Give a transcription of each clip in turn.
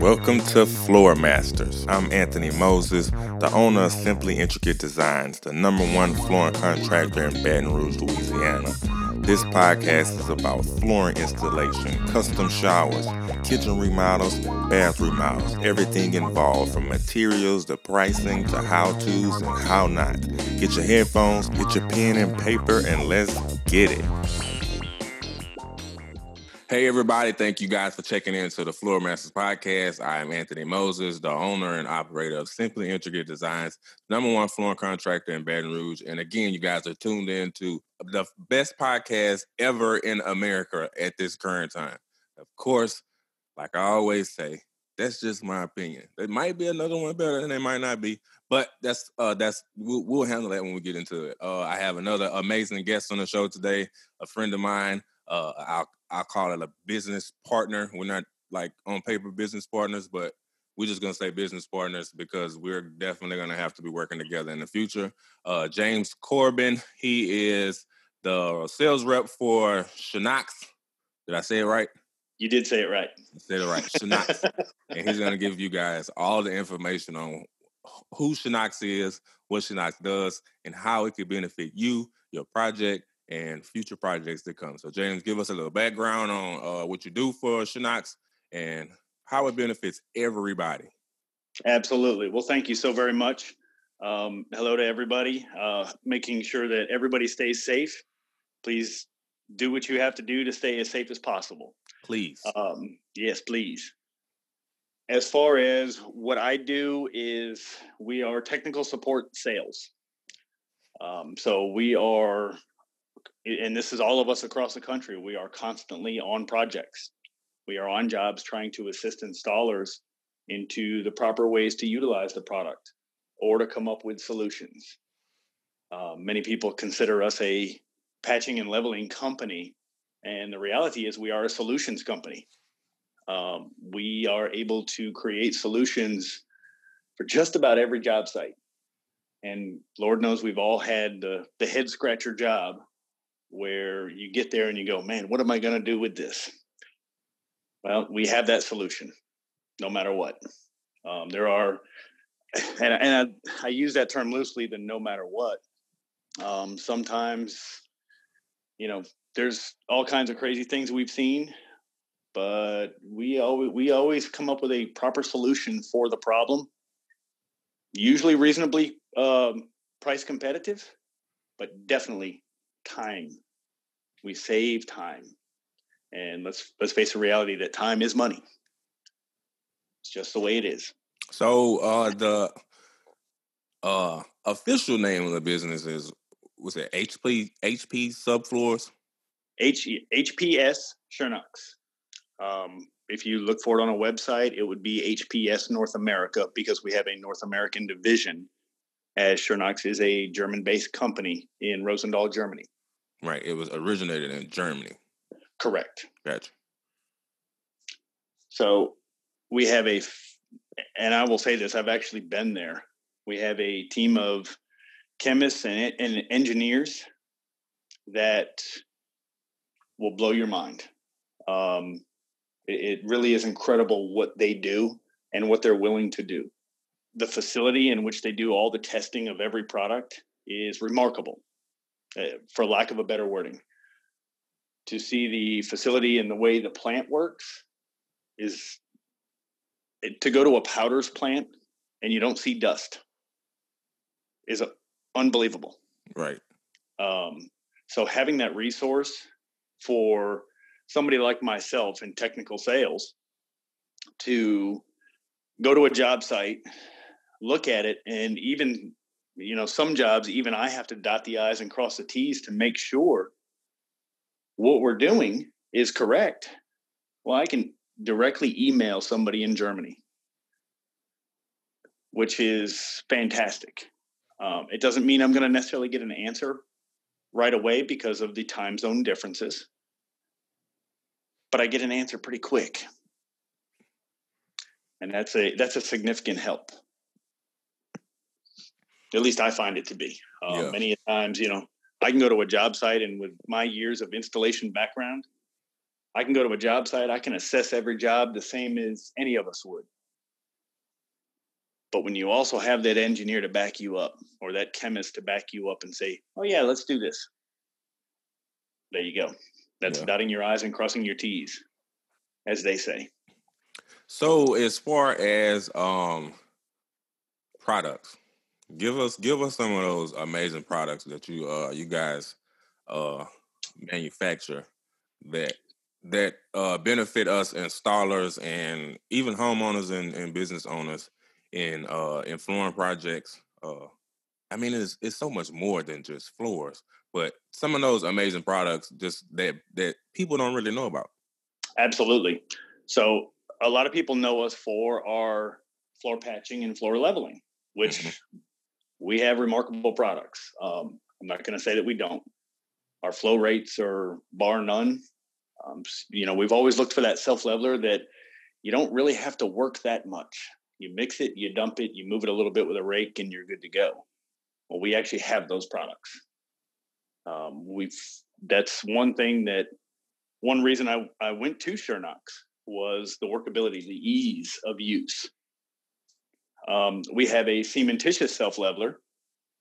Welcome to Floor Masters. I'm Anthony Moses, the owner of Simply Intricate Designs, the number one flooring contractor in Baton Rouge, Louisiana. This podcast is about flooring installation, custom showers, kitchen remodels, bathroom remodels, everything involved from materials to pricing to how to's and how not. Get your headphones, get your pen and paper, and let's get it. Hey, everybody. Thank you guys for checking in to the Floor Masters podcast. I am Anthony Moses, the owner and operator of Simply Intricate Designs, number one flooring contractor in Baton Rouge. And again, you guys are tuned in to the best podcast ever in America at this current time. Of course, like I always say, that's just my opinion. There might be another one better, and it might not be. But that's uh that's we'll, we'll handle that when we get into it. Uh, I have another amazing guest on the show today, a friend of mine. Uh, I'll I'll call it a business partner. We're not like on paper business partners, but we're just gonna say business partners because we're definitely gonna have to be working together in the future. Uh, James Corbin, he is the sales rep for Schönox. Did I say it right? You did say it right. I said it right. Schönox. and he's gonna give you guys all the information on who Schönox is, what Schönox does, and how it could benefit you, your project, and future projects to come. So, James, give us a little background on uh, what you do for Schönox and how it benefits everybody. Absolutely. Well, thank you so very much. Um, hello to everybody. Uh, making sure that everybody stays safe. Please do what you have to do to stay as safe as possible. Please. Um, yes, please. As far as what I do is we are technical support sales. Um, so we are and this is all of us across the country, we are constantly on projects. We are on jobs trying to assist installers into the proper ways to utilize the product or to come up with solutions. Uh, many people consider us a patching and leveling company, and the reality is we are a solutions company. Um, we are able to create solutions for just about every job site. And Lord knows we've all had the, the head scratcher job where you get there and you go, man, what am I going to do with this? Well, we have that solution no matter what. Um, there are, and, and I, I, use that term loosely, the no matter what. Um, sometimes, you know, there's all kinds of crazy things we've seen, but we always, we always come up with a proper solution for the problem, usually reasonably um, price competitive, but definitely time we save time. And let's let's face the reality that time is money. It's just the way it is. So uh the uh official name of the business is was it hp hp subfloors? H, hps Schönox. um if you look for it on a website it would be hps north america because we have a north american division as Schönox is a german based company in rosendahl germany Right. It was originated in Germany. Correct. Gotcha. So we have a, and I will say this: I've actually been there. We have a team of chemists and, and engineers that will blow your mind. Um, it, it really is incredible what they do and what they're willing to do. The facility in which they do all the testing of every product is remarkable. Uh, for lack of a better wording. To see the facility and the way the plant works is to go to a powders plant and you don't see dust is unbelievable. Right. Um, so having that resource for somebody like myself in technical sales to go to a job site, look at it, and even you know some jobs even i have to dot the i's and cross the t's to make sure what we're doing is correct. Well i can directly email somebody in germany which is fantastic. Um, it doesn't mean i'm going to necessarily get an answer right away because of the time zone differences but i get an answer pretty quick. And that's a that's a significant help at least I find it to be. Uh, yeah. Many times, you know, I can go to a job site and with my years of installation background, I can go to a job site, I can assess every job the same as any of us would. But when you also have that engineer to back you up or that chemist to back you up and say, oh, yeah, let's do this. There you go. That's yeah. dotting your I's and crossing your T's, as they say. So, as far as um, products, give us give us some of those amazing products that you uh you guys uh manufacture that that uh benefit us installers and even homeowners and, and business owners in uh in flooring projects. Uh I mean it's it's so much more than just floors, but some of those amazing products just that that people don't really know about. Absolutely. So a lot of people know us for our floor patching and floor leveling, which mm-hmm. We have remarkable products. Um, I'm not going to say that we don't. Our flow rates are bar none. Um, you know, we've always looked for that self leveler that you don't really have to work that much. You mix it, you dump it, you move it a little bit with a rake, and you're good to go. Well, we actually have those products. Um, we've that's one thing that one reason I, I went to Schönox was the workability, the ease of use. Um, we have a cementitious self leveler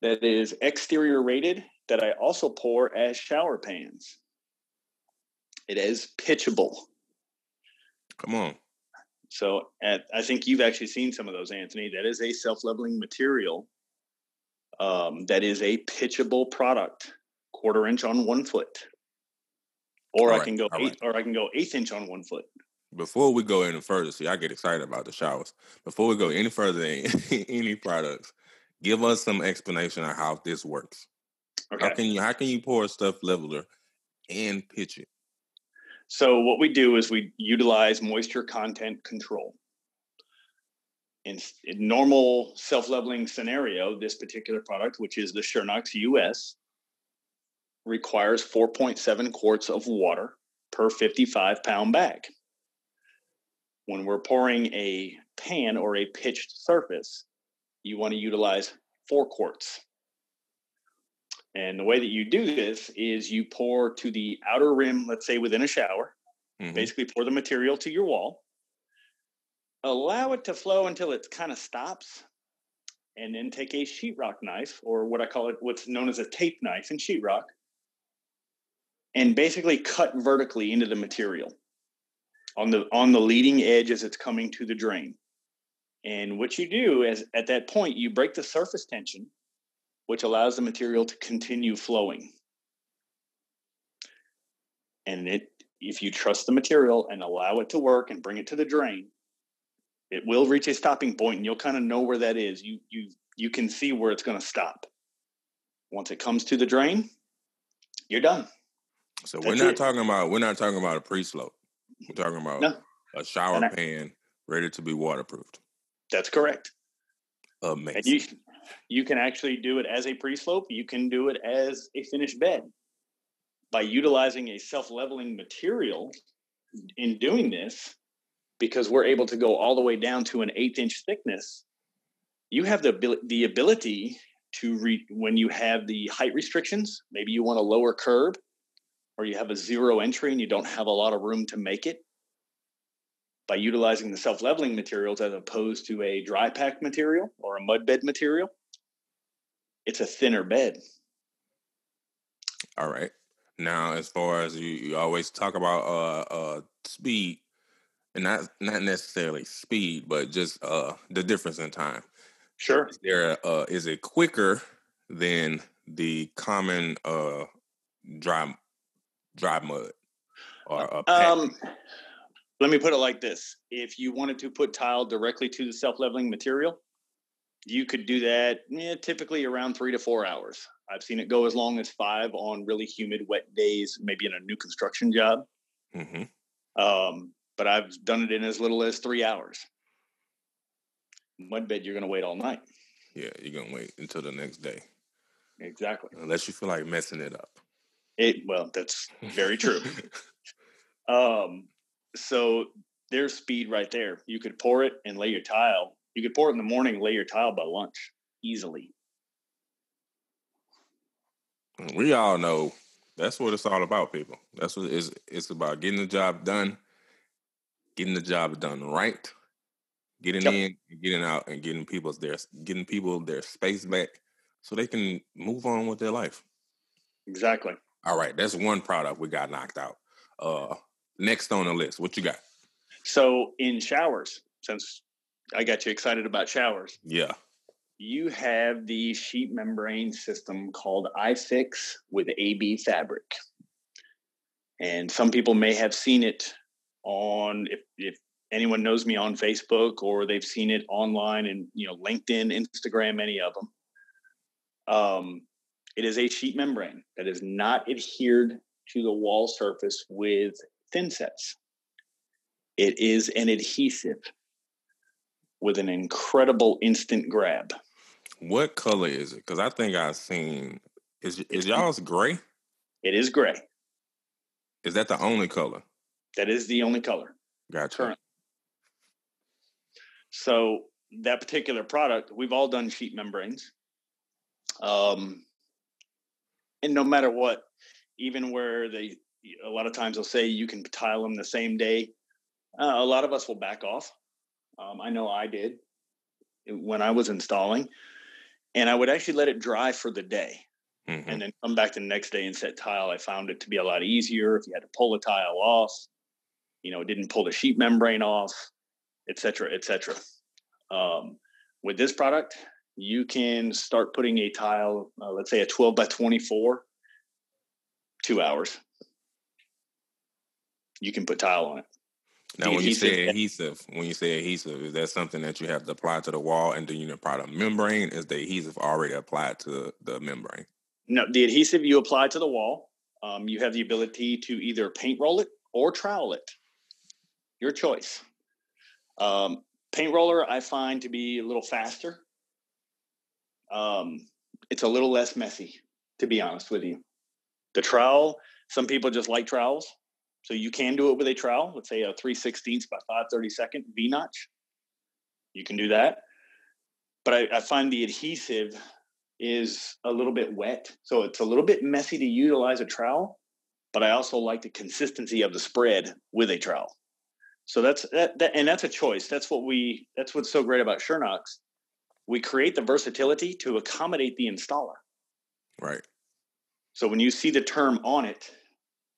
that is exterior rated that I also pour as shower pans. It is pitchable. Come on. So at, I think you've actually seen some of those, Anthony. That is a self-leveling material. Um, that is a pitchable product, quarter inch on one foot, or I can go eight, right. or I can go eighth inch on one foot. Before we go any further, see, I get excited about the showers. Before we go any further in any products, give us some explanation of how this works. Okay. How can you how can you pour a self leveler and pitch it? So what we do is we utilize moisture content control. In, in normal self-leveling scenario, this particular product, which is the Schönox US, requires 4.7 quarts of water per 55 pound bag. When we're pouring a pan or a pitched surface, you want to utilize four quarts. And the way that you do this is you pour to the outer rim, let's say within a shower, mm-hmm. basically pour the material to your wall, allow it to flow until it kind of stops, and then take a sheetrock knife, or what I call it, what's known as a tape knife in sheetrock, and basically cut vertically into the material on the on the leading edge as it's coming to the drain. And what you do is at that point, you break the surface tension which allows the material to continue flowing. And it, if you trust the material and allow it to work and bring it to the drain, it will reach a stopping point and you'll kind of know where that is. You you you can see where it's going to stop. Once it comes to the drain, you're done. So That's we're not it. talking about we're not talking about a pre-slope. We're talking about no. a shower I, pan ready to be waterproofed. That's correct. Amazing. And you you can actually do it as a pre-slope. You can do it as a finished bed. By utilizing a self-leveling material in doing this, because we're able to go all the way down to an eighth inch thickness, you have the, the ability to re, when you have the height restrictions, maybe you want a lower curb or you have a zero entry and you don't have a lot of room to make it, by utilizing the self-leveling materials as opposed to a dry pack material or a mud bed material, it's a thinner bed. All right. Now, as far as you, you always talk about uh, uh, speed, and not not necessarily speed, but just uh, the difference in time. Sure. Is there uh, is it quicker than the common uh, dry dry mud or um, let me put it like this: If you wanted to put tile directly to the self-leveling material, you could do that eh, typically around three to four hours. I've seen it go as long as five on really humid, wet days, maybe in a new construction job. Mm-hmm. Um, but I've done it in as little as three hours. Mud bed, you're going to wait all night. Yeah, you're going to wait until the next day. Exactly. Unless you feel like messing it up. It well, that's very true. um, so there's speed right there. You could pour it and lay your tile you could pour it in the morning, lay your tile by lunch easily. We all know that's what it's all about, people. That's what it's it's about getting the job done, getting the job done right, getting yep. in, getting out, and getting people's their getting people their space back so they can move on with their life. Exactly. All right, that's one product we got knocked out. Uh next on the list, what you got? So in showers, since I got you excited about showers. Yeah. You have the sheet membrane system called iFix with AB fabric. And some people may have seen it on if if anyone knows me on Facebook or they've seen it online and you know LinkedIn, Instagram, any of them. Um, it is a sheet membrane that is not adhered to the wall surface with thin sets. It is an adhesive with an incredible instant grab. What color is it? Because I think I've seen is is y'all's gray? It is gray. Is that the only color? That is the only color. Gotcha. Currently. So that particular product, we've all done sheet membranes. Um, and no matter what, even where they, a lot of times they'll say you can tile them the same day. Uh, a lot of us will back off um, I know I did when I was installing, and I would actually let it dry for the day. Mm-hmm. And then come back the next day and set tile. I found it to be a lot easier if you had to pull a tile off. You know, it didn't pull the sheet membrane off, et cetera, et cetera. Um, with this product, you can start putting a tile, uh, let's say a 12 by 24, two hours. You can put tile on it. Now, when you say adhesive, when you say adhesive, is that something that you have to apply to the wall and then you apply the membrane? Is the adhesive already applied to the membrane? No, the adhesive you apply to the wall. Um, you have the ability to either paint roll it or trowel it. Your choice. Um, paint roller, I find to be a little faster. Um, it's a little less messy, to be honest with you. The trowel, some people just like trowels. So you can do it with a trowel, let's say a 3 16th by 5 32nd V notch. You can do that. But I, I find the adhesive is a little bit wet. So it's a little bit messy to utilize a trowel, but I also like the consistency of the spread with a trowel. So that's that, that and that's a choice. That's what we that's what's so great about Schönox. We create the versatility to accommodate the installer. Right. So when you see the term on it,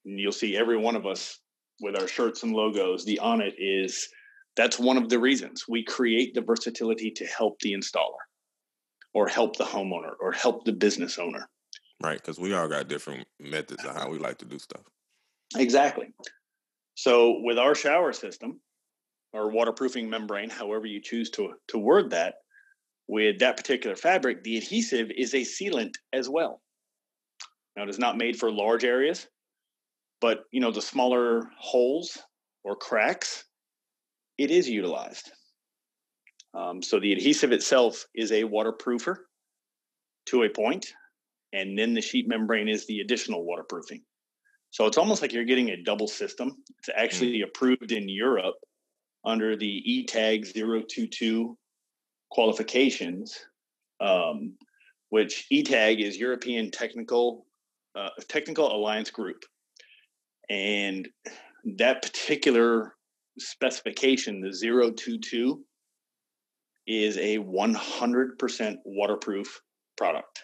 you'll see every one of us with our shirts and logos. The on it is that's one of the reasons we create the versatility to help the installer or help the homeowner or help the business owner. Right, because we all got different methods of how we like to do stuff. Exactly. So with our shower system or waterproofing membrane, however you choose to, to word that, with that particular fabric, the adhesive is a sealant as well. Now, it is not made for large areas but you know the smaller holes or cracks it is utilized um, so the adhesive itself is a waterproofer to a point and then the sheet membrane is the additional waterproofing so it's almost like you're getting a double system it's actually mm. approved in europe under the etag 022 qualifications um, which etag is european technical uh, technical alliance group and that particular specification, the 022, is a 100% waterproof product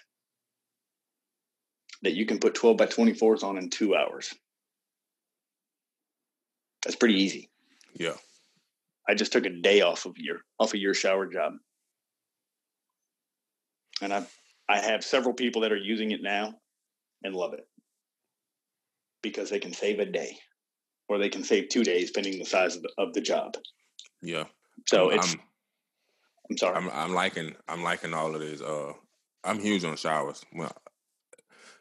that you can put 12 by 24s on in two hours. That's pretty easy. Yeah. I just took a day off of your off of your shower job. And I I have several people that are using it now and love it because they can save a day or they can save two days, depending the size of the, of the job. Yeah. So I'm, it's. I'm, I'm sorry. I'm, I'm, liking. I'm liking all of these. Uh, I'm huge on showers. Well,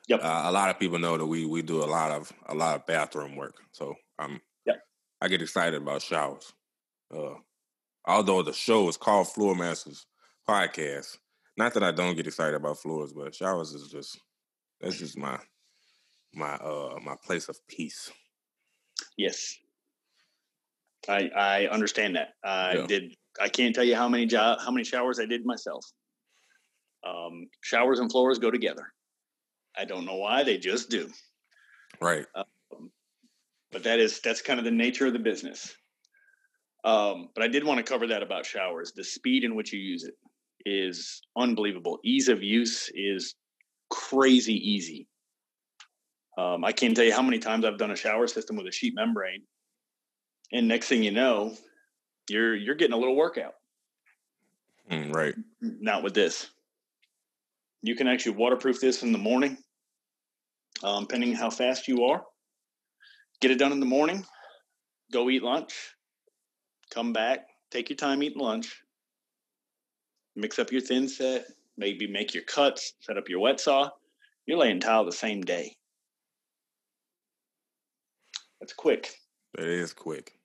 yep. Uh, a lot of people know that we we do a lot of a lot of bathroom work. So I'm. Yep. I get excited about showers. Uh, although the show is called Floor Masters Podcast, not that I don't get excited about floors, but showers is just that's just my my uh my place of peace. Yes. I I understand that. I yeah. did I can't tell you how many job how many showers I did myself. Um, showers and floors go together. I don't know why they just do. Right. Um, but that is that's kind of the nature of the business. Um, but I did want to cover that about showers. The speed in which you use it is unbelievable. Ease of use is crazy easy. Um, I can't tell you how many times I've done a shower system with a sheet membrane, and next thing you know, you're you're getting a little workout. Mm, right. Not with this. You can actually waterproof this in the morning, um, depending how fast you are. Get it done in the morning. Go eat lunch. Come back. Take your time eating lunch. Mix up your thin set. Maybe make your cuts. Set up your wet saw. You're laying tile the same day. That's quick. It is quick.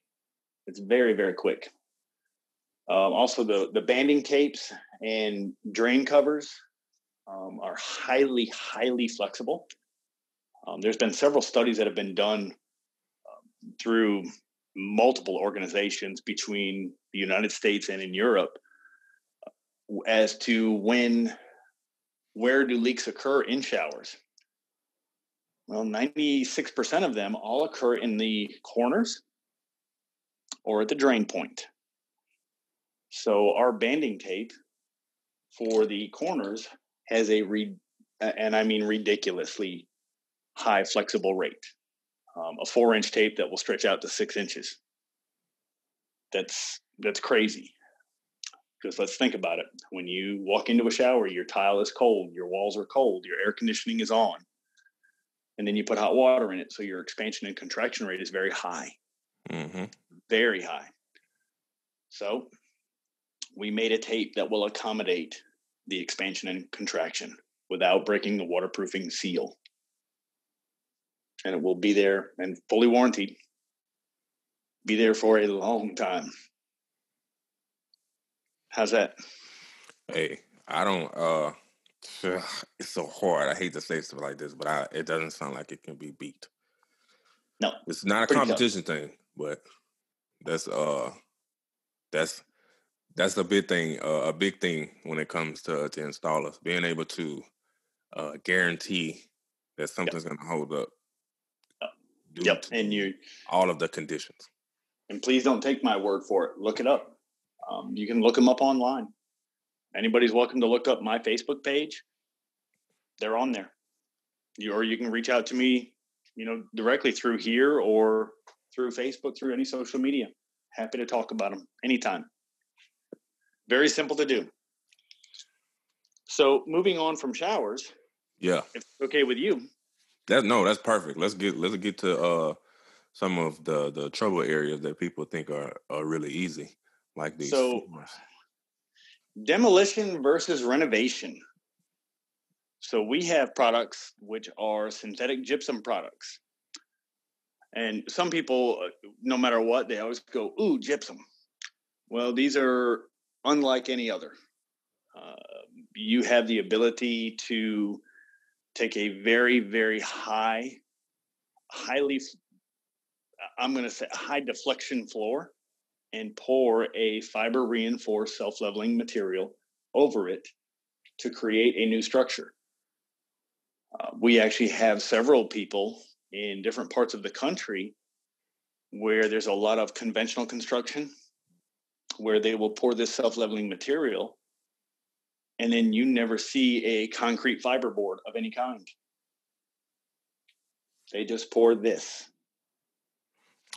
It's very, very quick. Um, also, the the banding tapes and drain covers um, are highly, highly flexible. Um, there's been several studies that have been done uh, through multiple organizations between the United States and in Europe as to when, where do leaks occur in showers. Well, 96% of them all occur in the corners or at the drain point. So our banding tape for the corners has a re- and I mean ridiculously high flexible rate. Um, a four inch tape that will stretch out to six inches. That's that's crazy. Because let's think about it. When you walk into a shower, your tile is cold, your walls are cold, your air conditioning is on and then you put hot water in it so your expansion and contraction rate is very high. Mm-hmm. very high. So we made a tape that will accommodate the expansion and contraction without breaking the waterproofing seal. And it will be there and fully warranted. Be there for a long time how's that hey i don't uh it's so hard. I hate to say stuff like this, but I, it doesn't sound like it can be beat. No, it's not a competition tough. thing, but that's uh, that's that's a big thing. Uh, a big thing when it comes to to installers being able to uh, guarantee that something's yep. going to hold up. Yep, and you all of the conditions. And please don't take my word for it. Look it up. Um, you can look them up online anybody's welcome to look up my Facebook page. They're on there. You, or you can reach out to me, you know, directly through here or through Facebook, through any social media. Happy to talk about them anytime. Very simple to do. So moving on from showers. Yeah. If it's okay with you. That no, that's perfect. Let's get let's get to uh some of the the trouble areas that people think are are really easy, like these. So, demolition versus renovation. So we have products which are synthetic gypsum products. And some people, uh, no matter what, they always go, ooh, gypsum. Well, these are unlike any other. Uh, you have the ability to take a very, very high, highly, I'm going to say high deflection floor and pour a fiber reinforced self leveling material over it to create a new structure. Uh, we actually have several people in different parts of the country where there's a lot of conventional construction where they will pour this self leveling material and then you never see a concrete fiberboard of any kind. They just pour this.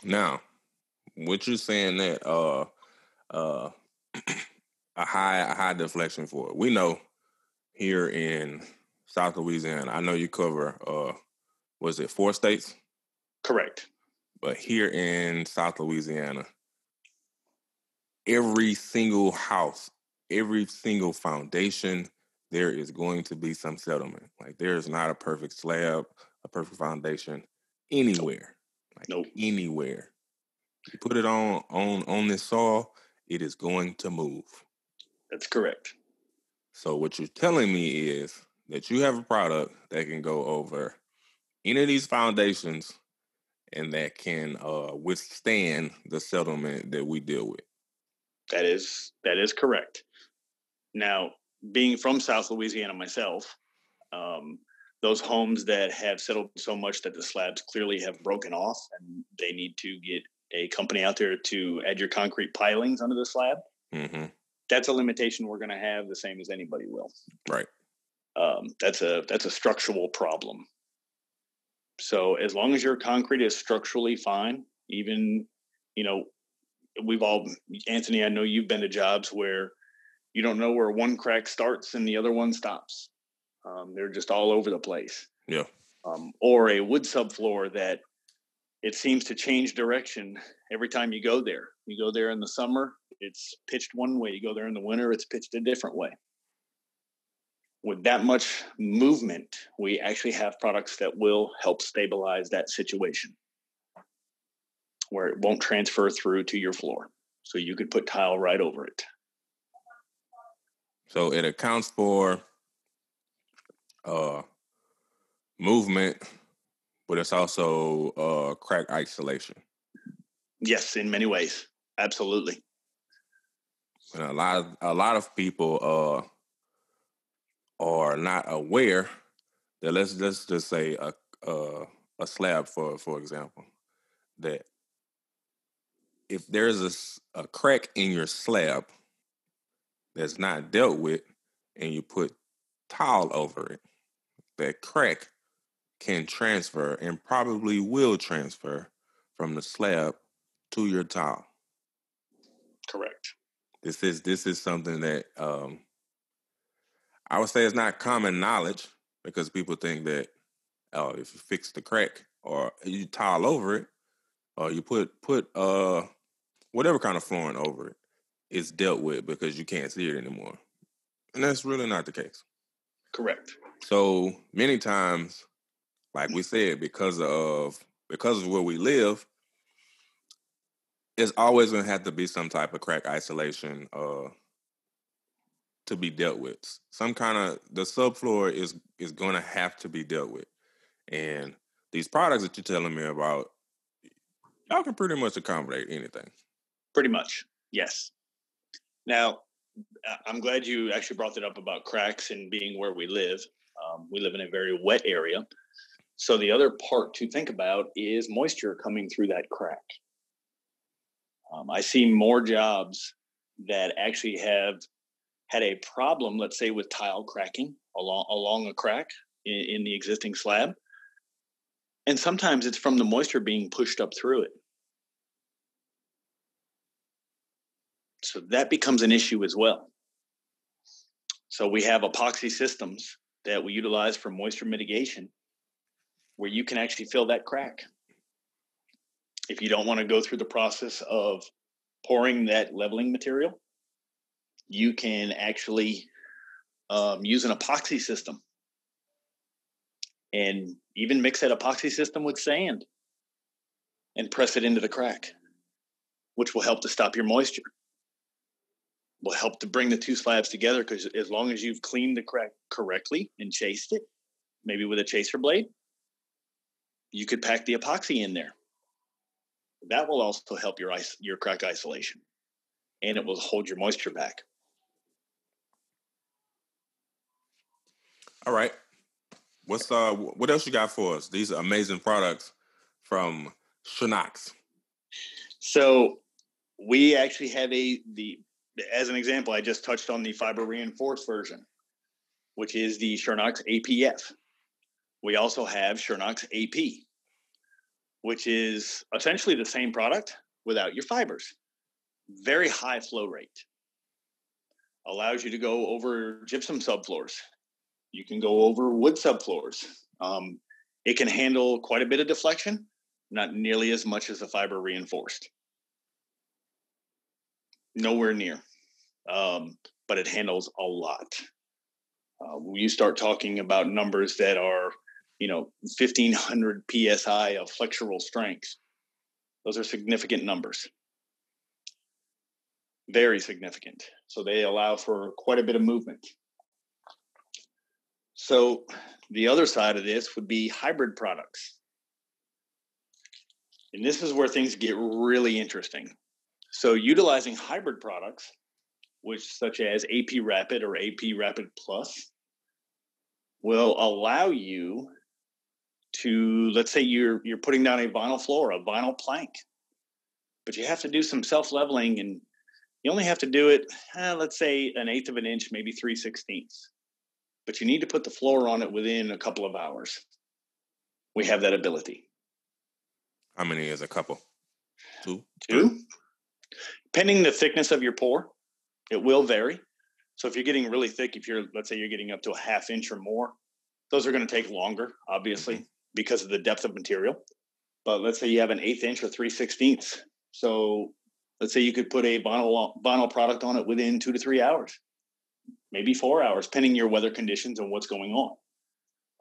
Now, what you're saying that uh uh a high a high deflection for it. We know here in South Louisiana, I know you cover uh was it four states? Correct. But here in South Louisiana, every single house, every single foundation, there is going to be some settlement. Like there is not a perfect slab, a perfect foundation anywhere. Like nope. anywhere. You put it on on on this saw, it is going to move. That's correct. So what you're telling me is that you have a product that can go over any of these foundations and that can uh, withstand the settlement that we deal with. That is that is correct. Now, being from South Louisiana myself, um, those homes that have settled so much that the slabs clearly have broken off and they need to get a company out there to add your concrete pilings under the slab. Mm-hmm. That's a limitation we're going to have, the same as anybody will. Right. Um, that's a that's a structural problem. So as long as your concrete is structurally fine, even you know, we've all Anthony. I know you've been to jobs where you don't know where one crack starts and the other one stops. Um, they're just all over the place. Yeah. Um, or a wood subfloor that it seems to change direction every time you go there. You go there in the summer, it's pitched one way. You go there in the winter, it's pitched a different way. With that much movement, we actually have products that will help stabilize that situation where it won't transfer through to your floor. So you could put tile right over it. So it accounts for uh, movement, but it's also uh, crack isolation. Yes, in many ways, absolutely. And a lot of a lot of people uh, are not aware that let's let's just say a a, a slab for for example that if there's a, a crack in your slab that's not dealt with and you put tile over it that crack can transfer and probably will transfer from the slab to your tile. Correct. This is this is something that um, I would say is not common knowledge because people think that oh, if you fix the crack or you tile over it or you put put uh whatever kind of flooring over it, it's dealt with because you can't see it anymore, and that's really not the case. Correct. So many times, like we said, because of because of where we live, it's always gonna have to be some type of crack isolation uh to be dealt with. Some kind of the subfloor is is gonna have to be dealt with. And these products that you're telling me about, y'all can pretty much accommodate anything. Pretty much, yes. Now, I'm glad you actually brought that up about cracks and being where we live. Um, we live in a very wet area. So the other part to think about is moisture coming through that crack. Um, I see more jobs that actually have had a problem, let's say, with tile cracking along along a crack in, in the existing slab, and sometimes it's from the moisture being pushed up through it. So that becomes an issue as well. So we have epoxy systems that we utilize for moisture mitigation where you can actually fill that crack. If you don't want to go through the process of pouring that leveling material, you can actually um, use an epoxy system and even mix that epoxy system with sand and press it into the crack, which will help to stop your moisture will help to bring the two slabs together because as long as you've cleaned the crack correctly and chased it, maybe with a chaser blade, you could pack the epoxy in there. That will also help your ice, your crack isolation, and it will hold your moisture back. All right. What's uh what else you got for us? These amazing products from Schönox. So we actually have a the as an example, I just touched on the fiber reinforced version, which is the Schönox APF. We also have Schönox AP, which is essentially the same product without your fibers. Very high flow rate. Allows you to go over gypsum subfloors. You can go over wood subfloors. Um, it can handle quite a bit of deflection, not nearly as much as the fiber reinforced. Nowhere near um, but it handles a lot. Uh, when you start talking about numbers that are, you know, 1500 psi of flexural strength, those are significant numbers. Very significant. So they allow for quite a bit of movement. So the other side of this would be hybrid products. And this is where things get really interesting. So utilizing hybrid products which such as AP Rapid or AP Rapid Plus, will allow you to let's say you're you're putting down a vinyl floor, a vinyl plank, but you have to do some self leveling, and you only have to do it, eh, let's say an eighth of an inch, maybe three sixteenths, but you need to put the floor on it within a couple of hours. We have that ability. How many is a couple? Two. Two. Pending the thickness of your pour, it will vary. So if you're getting really thick, if you're let's say you're getting up to a half inch or more, those are going to take longer, obviously, mm-hmm. Because of the depth of material. But let's say you have an eighth inch or three sixteenths. So let's say you could put a vinyl vinyl product on it within two to three hours, maybe four hours, pending your weather conditions and what's going on.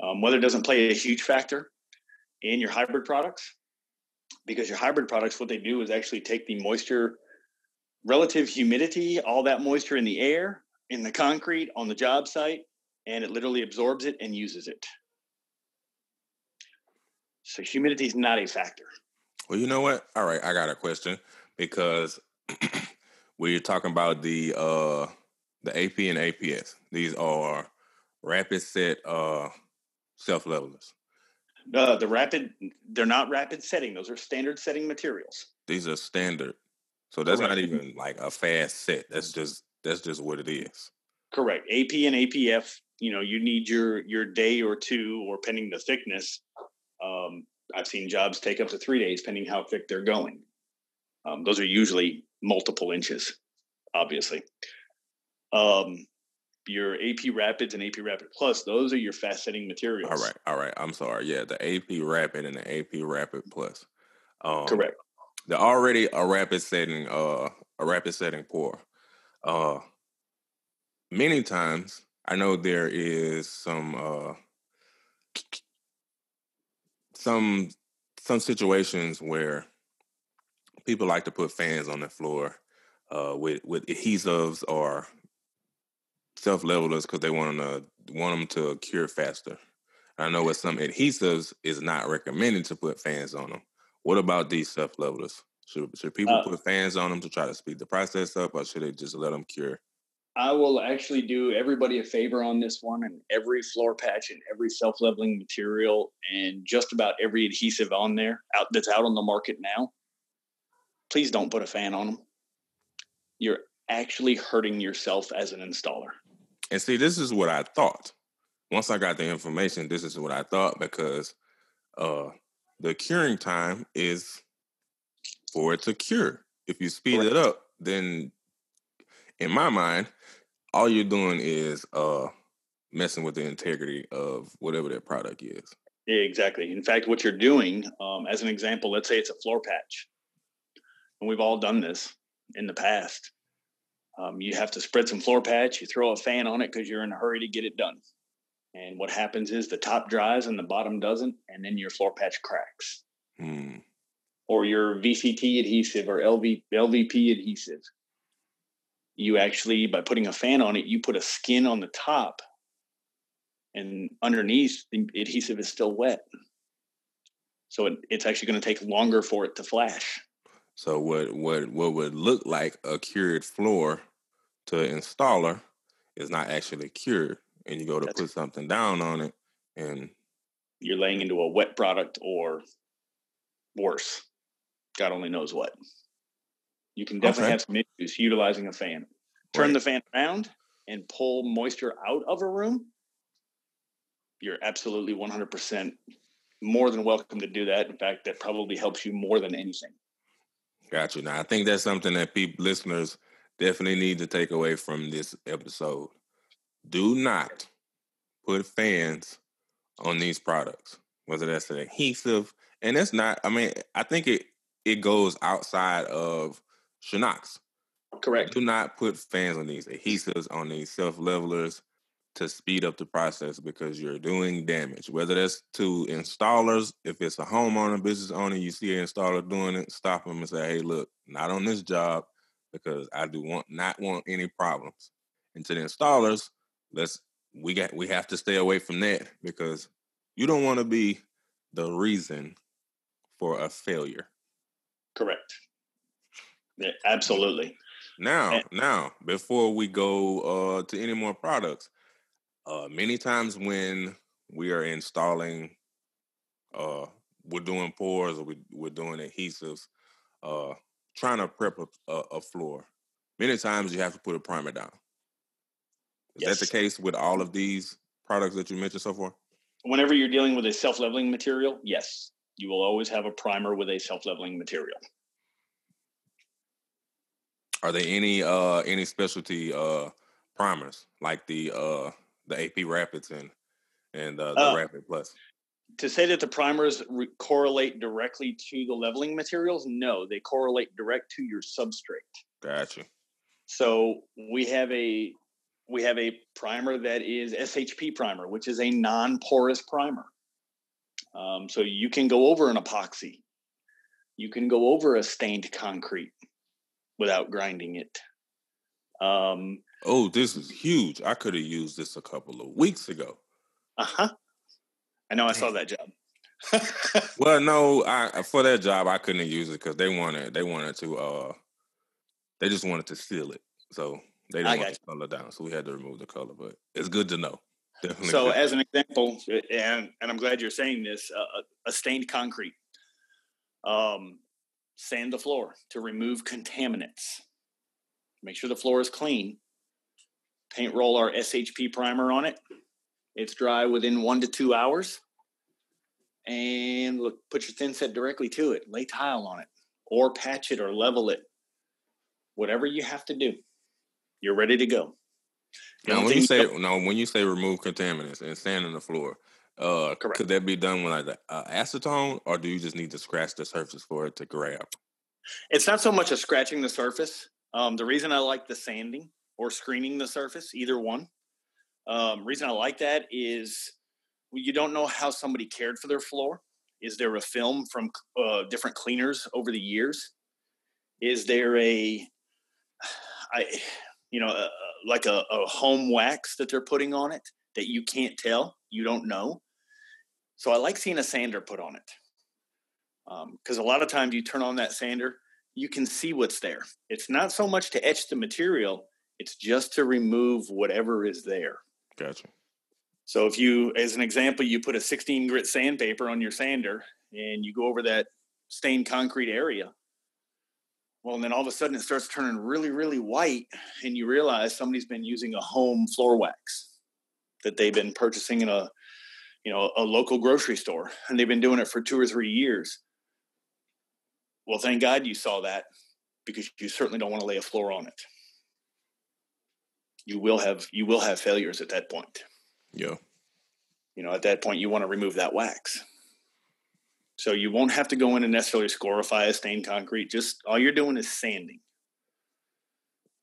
Um, weather doesn't play a huge factor in your hybrid products because your hybrid products, what they do is actually take the moisture, relative humidity, all that moisture in the air, in the concrete, on the job site, and it literally absorbs it and uses it. So humidity is not a factor. Well, you know what? All right, I got a question because we're talking about the uh the AP and APF. These are rapid set uh self levelers. Uh, the rapid, they're not rapid setting. Those are standard setting materials. These are standard. So that's Correct. not even like a fast set. That's just that's just what it is. Correct. AP and APF you know you need your your day or two or pending the thickness um, i've seen jobs take up to three days pending how thick they're going. Um, those are usually multiple inches obviously. Um, your ap rapids and ap rapid plus those are your fast setting materials. All right all right i'm sorry yeah the ap rapid and the ap rapid plus. Um, correct. they're already a rapid setting uh a rapid setting pour. Uh many times I know there is some uh, some some situations where people like to put fans on the floor uh, with with adhesives or self levelers because they want them to want them to cure faster. I know with some adhesives is not recommended to put fans on them. What about these self levelers? Should should people uh, put fans on them to try to speed the process up, or should they just let them cure? I will actually do everybody a favor on this one and every floor patch and every self leveling material and just about every adhesive on there out that's out on the market now. Please don't put a fan on them. You're actually hurting yourself as an installer. And see, this is what I thought. Once I got the information, this is what I thought because uh, the curing time is for it to cure. If you speed Correct. it up, then in my mind, all you're doing is uh messing with the integrity of whatever that product is. Yeah, exactly. In fact, what you're doing, um, as an example, let's say it's a floor patch, and we've all done this in the past. Um, you have to spread some floor patch. You throw a fan on it because you're in a hurry to get it done. And what happens is the top dries and the bottom doesn't, and then your floor patch cracks. Hmm. Or your VCT adhesive or LV, LVP adhesive you actually by putting a fan on it you put a skin on the top. And underneath the adhesive is still wet. So it, it's actually going to take longer for it to flash. So what what what would look like a cured floor to installer is not actually cured. And you go to That's put something down on it and you're laying into a wet product or worse. God only knows what you can definitely okay. have some issues utilizing a fan. Turn right. the fan around and pull moisture out of a room. You're absolutely 100% more than welcome to do that. In fact, that probably helps you more than anything. Gotcha. Now, I think that's something that people, listeners, definitely need to take away from this episode. Do not put fans on these products, whether that's an adhesive, and it's not. I mean, I think it it goes outside of Schönox. Correct. Do not put fans on these adhesives on these self levelers to speed up the process because you're doing damage. Whether that's to installers, if it's a homeowner, business owner, you see an installer doing it, stop them and say, "Hey, look, not on this job because I do want not want any problems." And to the installers, let's we got we have to stay away from that because you don't want to be the reason for a failure. Correct. Yeah, absolutely. Now, and, now, before we go uh, to any more products, uh, many times when we are installing, uh, we're doing pours or we, we're doing adhesives, uh, trying to prep a, a, a, floor. Many times you have to put a primer down. Is yes. that the case with all of these products that you mentioned so far? Whenever you're dealing with a self-leveling material, yes, you will always have a primer with a self-leveling material. Are there any uh any specialty uh primers like the uh the AP Rapids and and uh, the uh, Rapid Plus? To say that the primers re- correlate directly to the leveling materials, no, they correlate direct to your substrate. Gotcha. So we have a we have a primer that is SHP primer, which is a non-porous primer. Um, so you can go over an epoxy, you can go over a stained concrete without grinding it. Um, oh, this is huge! I could have used this a couple of weeks ago. Uh huh. I know. I saw that job. well, no, I for that job I couldn't use it because they wanted they wanted to uh they just wanted to seal it. So they didn't want the color down, so we had to remove the color. But it's good to know. Definitely so, as an example, and and I'm glad you're saying this, uh, a stained concrete. Um, sand the floor to remove contaminants. Make sure the floor is clean. Paint roll our SHP primer on it. It's dry within one to two hours. And look, put your thin set directly to it. Lay tile on it, or patch it, or level it. Whatever you have to do you're ready to go. now, when you say no, when you say remove contaminants and sand in the floor, uh, Correct. could that be done with like uh, acetone, or do you just need to scratch the surface for it to grab? It's not so much as scratching the surface. Um, the reason I like the sanding or screening the surface, either one, um, reason I like that is you don't know how somebody cared for their floor. Is there a film from uh, different cleaners over the years? Is there a I you know, uh, like a, a home wax that they're putting on it that you can't tell, you don't know. So I like seeing a sander put on it because um, a lot of times you turn on that sander, you can see what's there. It's not so much to etch the material; it's just to remove whatever is there. Gotcha. So if you, as an example, you put a 16 grit sandpaper on your sander and you go over that stained concrete area, well, and then all of a sudden it starts turning really, really white, and you realize somebody's been using a home floor wax that they've been purchasing in a, you know, a local grocery store, and they've been doing it for two or three years. Well, thank God you saw that, because you certainly don't want to lay a floor on it. You will have you will have failures at that point. Yeah. You know, at that point, you want to remove that wax. So you won't have to go in and necessarily scorify a stained concrete. Just all you're doing is sanding.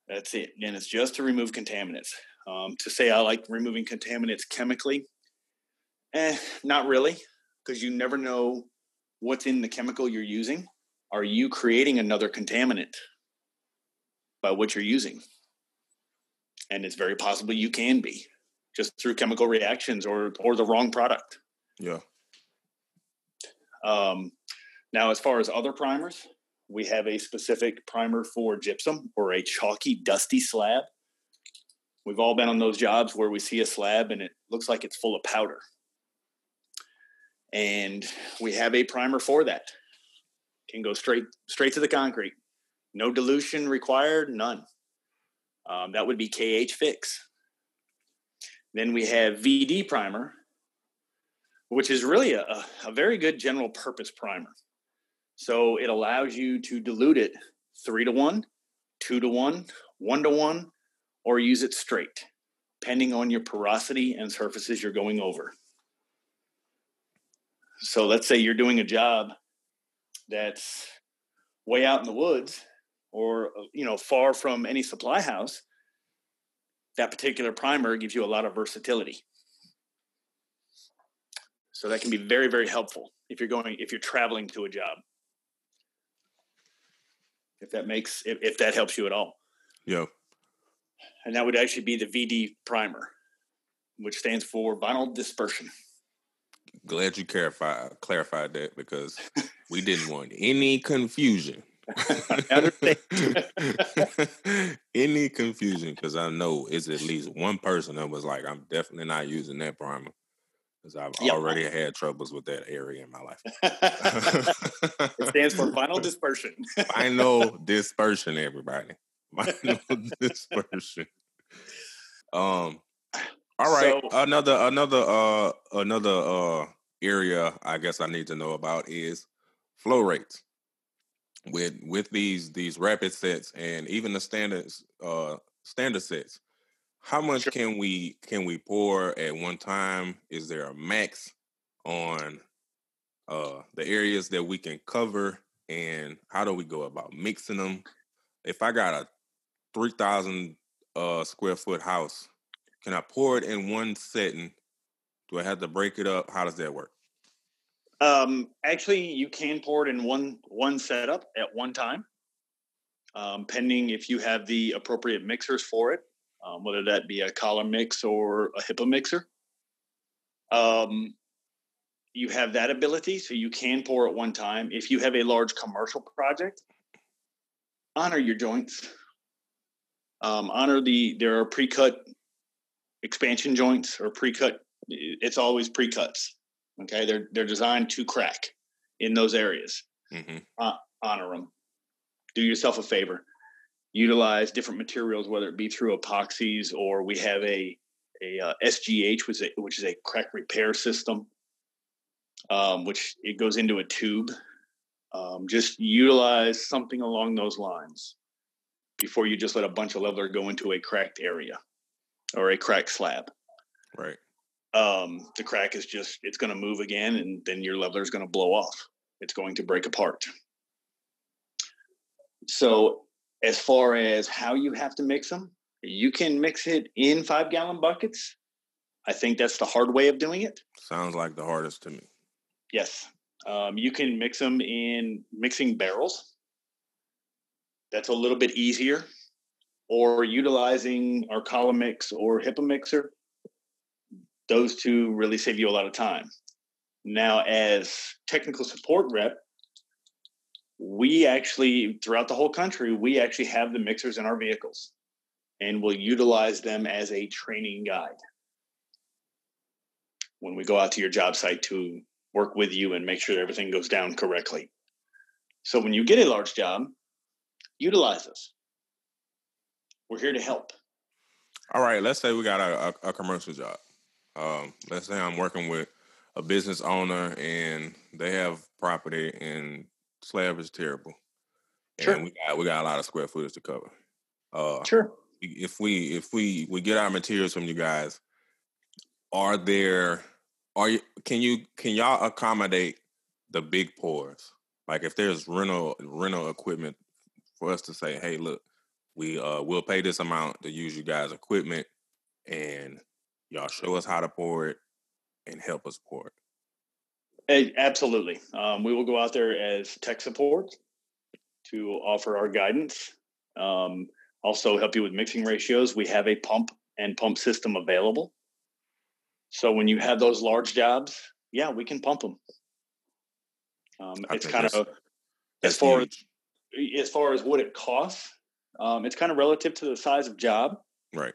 That's it. And it's just to remove contaminants. Um, to say I like removing contaminants chemically, eh, not really, because you never know what's in the chemical you're using. Are you creating another contaminant by what you're using? And it's very possible you can be just through chemical reactions or or the wrong product. Yeah. Um, now, as far as other primers, we have a specific primer for gypsum or a chalky, dusty slab. We've all been on those jobs where we see a slab and it looks like it's full of powder. And we have a primer for that. Can go straight straight to the concrete. No dilution required, none. Um, that would be KH Fix. Then we have VD primer, which is really a, a very good general purpose primer. So it allows you to dilute it three to one, two to one, one to one, or use it straight, depending on your porosity and surfaces you're going over. So let's say you're doing a job that's way out in the woods or you know far from any supply house that particular primer gives you a lot of versatility so that can be very, very helpful if you're going, if you're traveling to a job. If that makes, if, if that helps you at all. Yeah. And that would actually be the VD primer, which stands for vinyl dispersion. Glad you clarified clarified that because we didn't want any confusion. Any confusion? Because I know it's at least one person that was like, "I'm definitely not using that primer." Because I've yep. already had troubles with that area in my life. it stands for final dispersion. final dispersion, everybody. Final dispersion. Um. All right. So, another another uh another uh area I guess I need to know about is flow rates with with these these rapid sets and even the standards uh standard sets how much sure. can we can we pour at one time is there a max on uh the areas that we can cover and how do we go about mixing them if i got a 3000 uh square foot house can i pour it in one setting do i have to break it up how does that work um, actually, you can pour it in one one setup at one time, um, pending if you have the appropriate mixers for it, um, whether that be a Collomix or a HIPAA mixer. Um, you have that ability, so you can pour at one time. If you have a large commercial project, honor your joints. Um, honor the there are pre-cut expansion joints or pre-cut. It's always pre-cuts Okay, they're they're designed to crack in those areas. Mm-hmm. Uh, honor them. Do yourself a favor. Utilize different materials, whether it be through epoxies or we have a a uh, SGH, which is a, which is a crack repair system, um, which it goes into a tube. Um, just utilize something along those lines before you just let a bunch of leveler go into a cracked area or a crack slab. Right. Um, the crack is just it's going to move again and then your leveler is going to blow off. It's going to break apart. So as far as how you have to mix them you can mix it in five gallon buckets. I think that's the hard way of doing it. Sounds like the hardest to me. Yes. Um, you can mix them in mixing barrels. That's a little bit easier or utilizing our Collomix or HIPAA mixer those two really save you a lot of time. Now, as technical support rep, we actually, throughout the whole country, we actually have the mixers in our vehicles and we'll utilize them as a training guide when we go out to your job site to work with you and make sure everything goes down correctly. So when you get a large job, utilize us. We're here to help. All right, let's say we got a, a, a commercial job. Um, let's say I'm working with a business owner and they have property and slab is terrible. Sure. And we got we got a lot of square footage to cover. Uh, sure. If we if we we get our materials from you guys, are there are you can you can y'all accommodate the big pours? Like if there's rental rental equipment for us to say, hey, look, we uh we'll pay this amount to use you guys' equipment and Y'all show us how to pour it and help us pour it. Hey, absolutely. Um, we will go out there as tech support to offer our guidance. Um, also, help you with mixing ratios. We have a pump and pump system available. So when you have those large jobs, yeah, we can pump them. Um, it's kind of as far as as far as what it costs. Um, it's kind of relative to the size of job. Right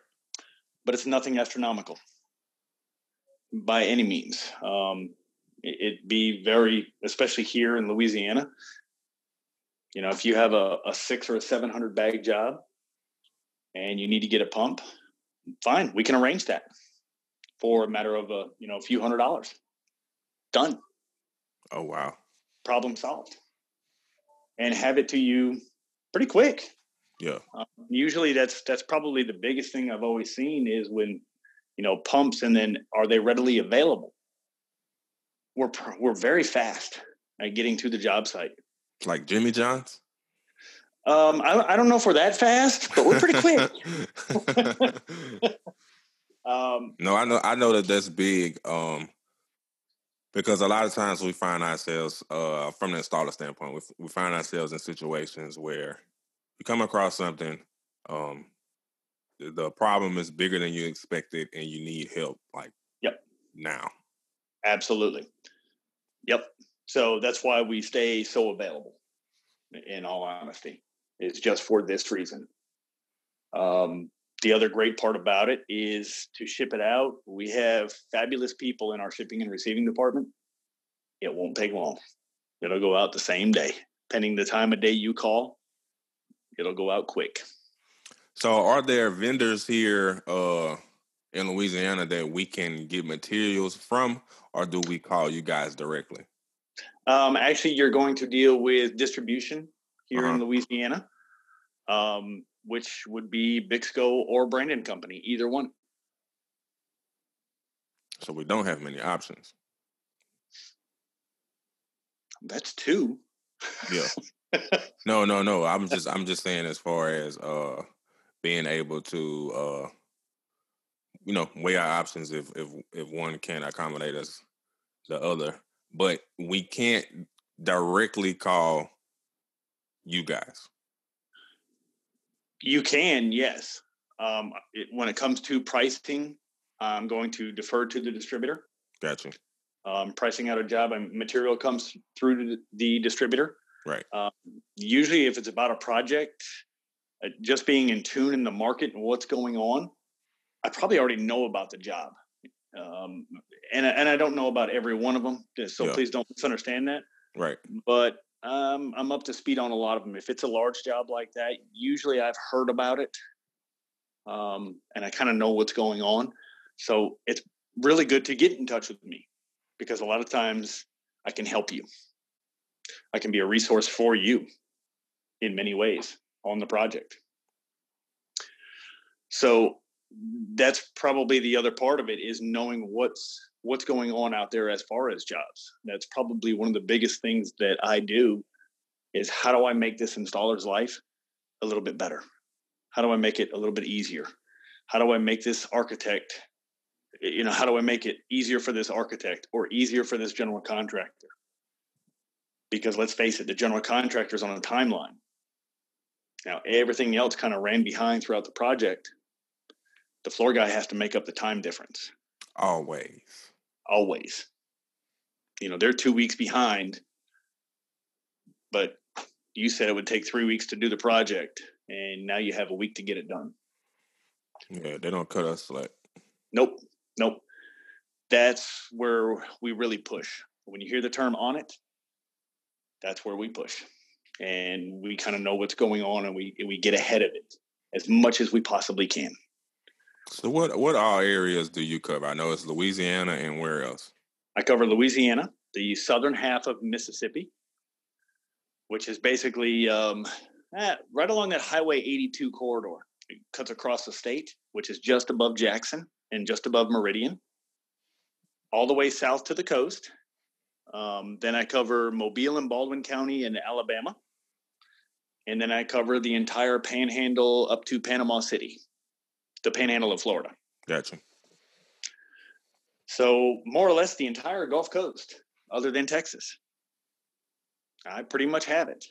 but it's nothing astronomical by any means. Um, it, would be very, especially here in Louisiana. You know, if you have a, a six or a 700 bag job and you need to get a pump, fine, we can arrange that for a matter of a, you know, a few hundred dollars. Done. Oh, wow. Problem solved. And have it to you pretty quick. Yeah. Um, usually that's that's probably the biggest thing I've always seen is when you know pumps and then are they readily available? We're we're very fast at getting to the job site. Like Jimmy John's. Um, I, I don't know if we're that fast, but we're pretty quick. um, no, I know I know that that's big. Um, because a lot of times we find ourselves, uh, from the installer standpoint, we, we find ourselves in situations where you come across something, um, the problem is bigger than you expected, and you need help like yep now. Absolutely. Yep. So that's why we stay so available. in all honesty. It's just for this reason. Um, the other great part about it is to ship it out. We have fabulous people in our shipping and receiving department. It won't take long. It'll go out the same day, pending the time of day you call. It'll go out quick. So, are there vendors here uh, in Louisiana that we can get materials from, or do we call you guys directly? Um, actually, you're going to deal with distribution here uh-huh. in Louisiana. Um, which would be Bixco or Brandon Company, either one. So we don't have many options. That's two. Yeah. no, no, no. I'm just I'm just saying as far as uh being able to uh you know weigh our options if if if one can't accommodate us the other. But we can't directly call you guys. You can, yes. Um, it, when it comes to pricing, I'm going to defer to the distributor. Gotcha. Um, pricing out a job and material comes through the distributor. Right. Um, usually, if it's about a project, uh, just being in tune in the market and what's going on, I probably already know about the job. Um, and, and I don't know about every one of them. So yeah. please don't misunderstand that. Right. But um, I'm up to speed on a lot of them. If it's a large job like that, usually I've heard about it, um, and I kind of know what's going on. So it's really good to get in touch with me because a lot of times I can help you. I can be a resource for you in many ways on the project. So that's probably the other part of it is knowing what's what's going on out there as far as jobs. That's probably one of the biggest things that I do is how do I make this installer's life a little bit better? How do I make it a little bit easier? How do I make this architect, you know, how do I make it easier for this architect or easier for this general contractor? Because let's face it, the general contractor's on a timeline. Now, everything else kind of ran behind throughout the project. The floor guy has to make up the time difference. Always always. You know, they're two weeks behind, but you said it would take three weeks to do the project, and now you have a week to get it done. Yeah, they don't cut us slack. Nope, nope. That's where we really push. When you hear the term on it, that's where we push, and we kind of know what's going on, and we we get ahead of it as much as we possibly can. So what what all areas do you cover? I know it's Louisiana and where else? I cover Louisiana, the southern half of Mississippi, which is basically um, eh, right along that Highway 82 corridor. It cuts across the state, which is just above Jackson and just above Meridian, all the way south to the coast. Um, then I cover Mobile and Baldwin County in Alabama. And then I cover the entire panhandle up to Panama City the panhandle of Florida. Gotcha. So more or less the entire Gulf Coast, other than Texas. I pretty much have it.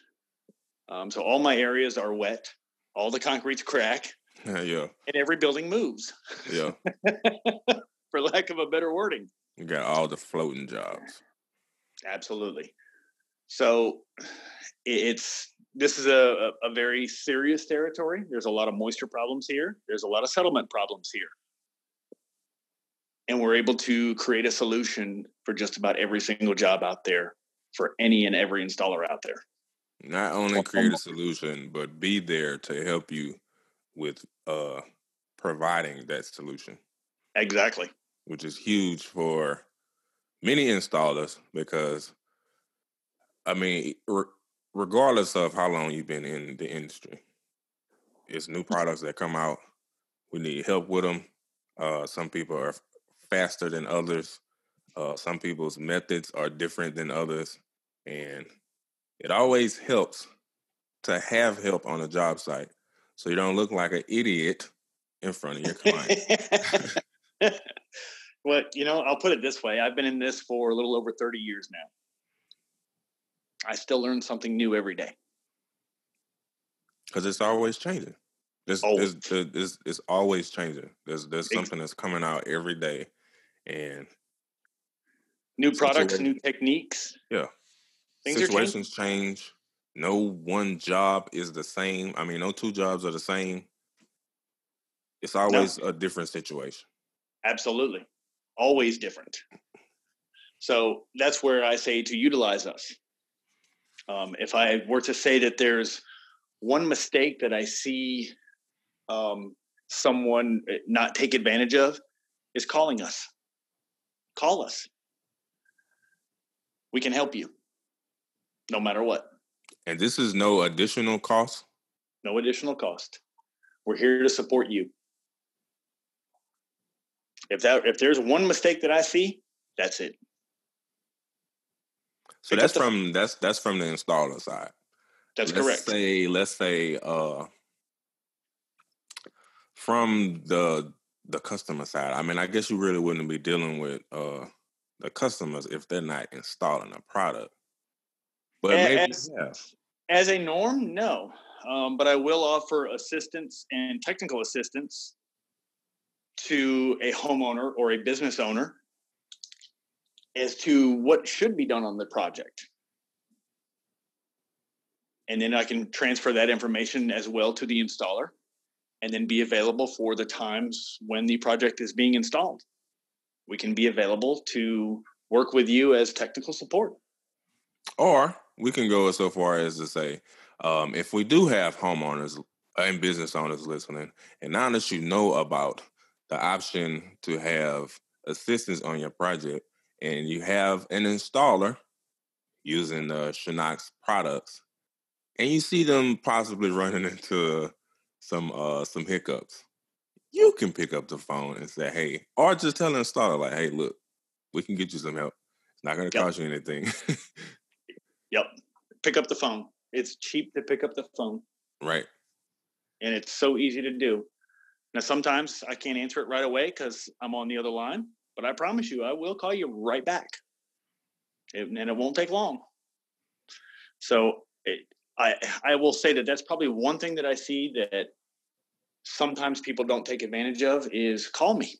Um, so all my areas are wet. All the concrete's crack. yeah. And every building moves. Yeah. For lack of a better wording. You got all the floating jobs. Absolutely. So it's this is a, a very serious territory. There's a lot of moisture problems here. There's a lot of settlement problems here. And we're able to create a solution for just about every single job out there for any and every installer out there. Not only create a solution, but be there to help you with uh, providing that solution. Exactly. Which is huge for many installers because, I mean, regardless of how long you've been in the industry, it's new products that come out. We need help with them. Uh, some people are faster than others. Uh, some people's methods are different than others, and it always helps to have help on a job site so you don't look like an idiot in front of your client. well, you know, I'll put it this way: I've been in this for a little over thirty years now. I still learn something new every day. Because it's always changing. It's, always. It's, it's, it's, always changing. There's there's something that's coming out every day, and new products, new techniques. Yeah, Things situations change. no one job is the same. I mean, no two jobs are the same. It's always no. a different situation. Absolutely. Always different. So that's where I say to utilize us. Um, if I were to say that there's one mistake that I see um, someone eh, not take advantage of, is calling us. Call us. We can help you no matter what. And this is no additional cost? No additional cost. We're here to support you. If that if there's one mistake that I see, that's it. So that's from that's that's from the installer side. That's let's correct. Say let's say uh from the the customer side. I mean, I guess you really wouldn't be dealing with uh the customers if they're not installing a product. But as, maybe yeah. as a norm, no. Um, but I will offer assistance and technical assistance to a homeowner or a business owner as to what should be done on the project. And then I can transfer that information as well to the installer and then be available for the times when the project is being installed. We can be available to work with you as technical support. Or we can go so far as to say, um, if we do have homeowners and business owners listening, and now that you know about the option to have assistance on your project, and you have an installer using the Schönox products, and you see them possibly running into some uh some hiccups, you can pick up the phone and say, "Hey," or just tell the installer like, "Hey, look, we can get you some help. It's not going to yep. cost you anything." yep, pick up the phone. It's cheap to pick up the phone. Right. And it's so easy to do. Now, sometimes I can't answer it right away because I'm on the other line, but I promise you, I will call you right back. It, and it won't take long. So it, I, I will say that that's probably one thing that I see that sometimes people don't take advantage of is call me.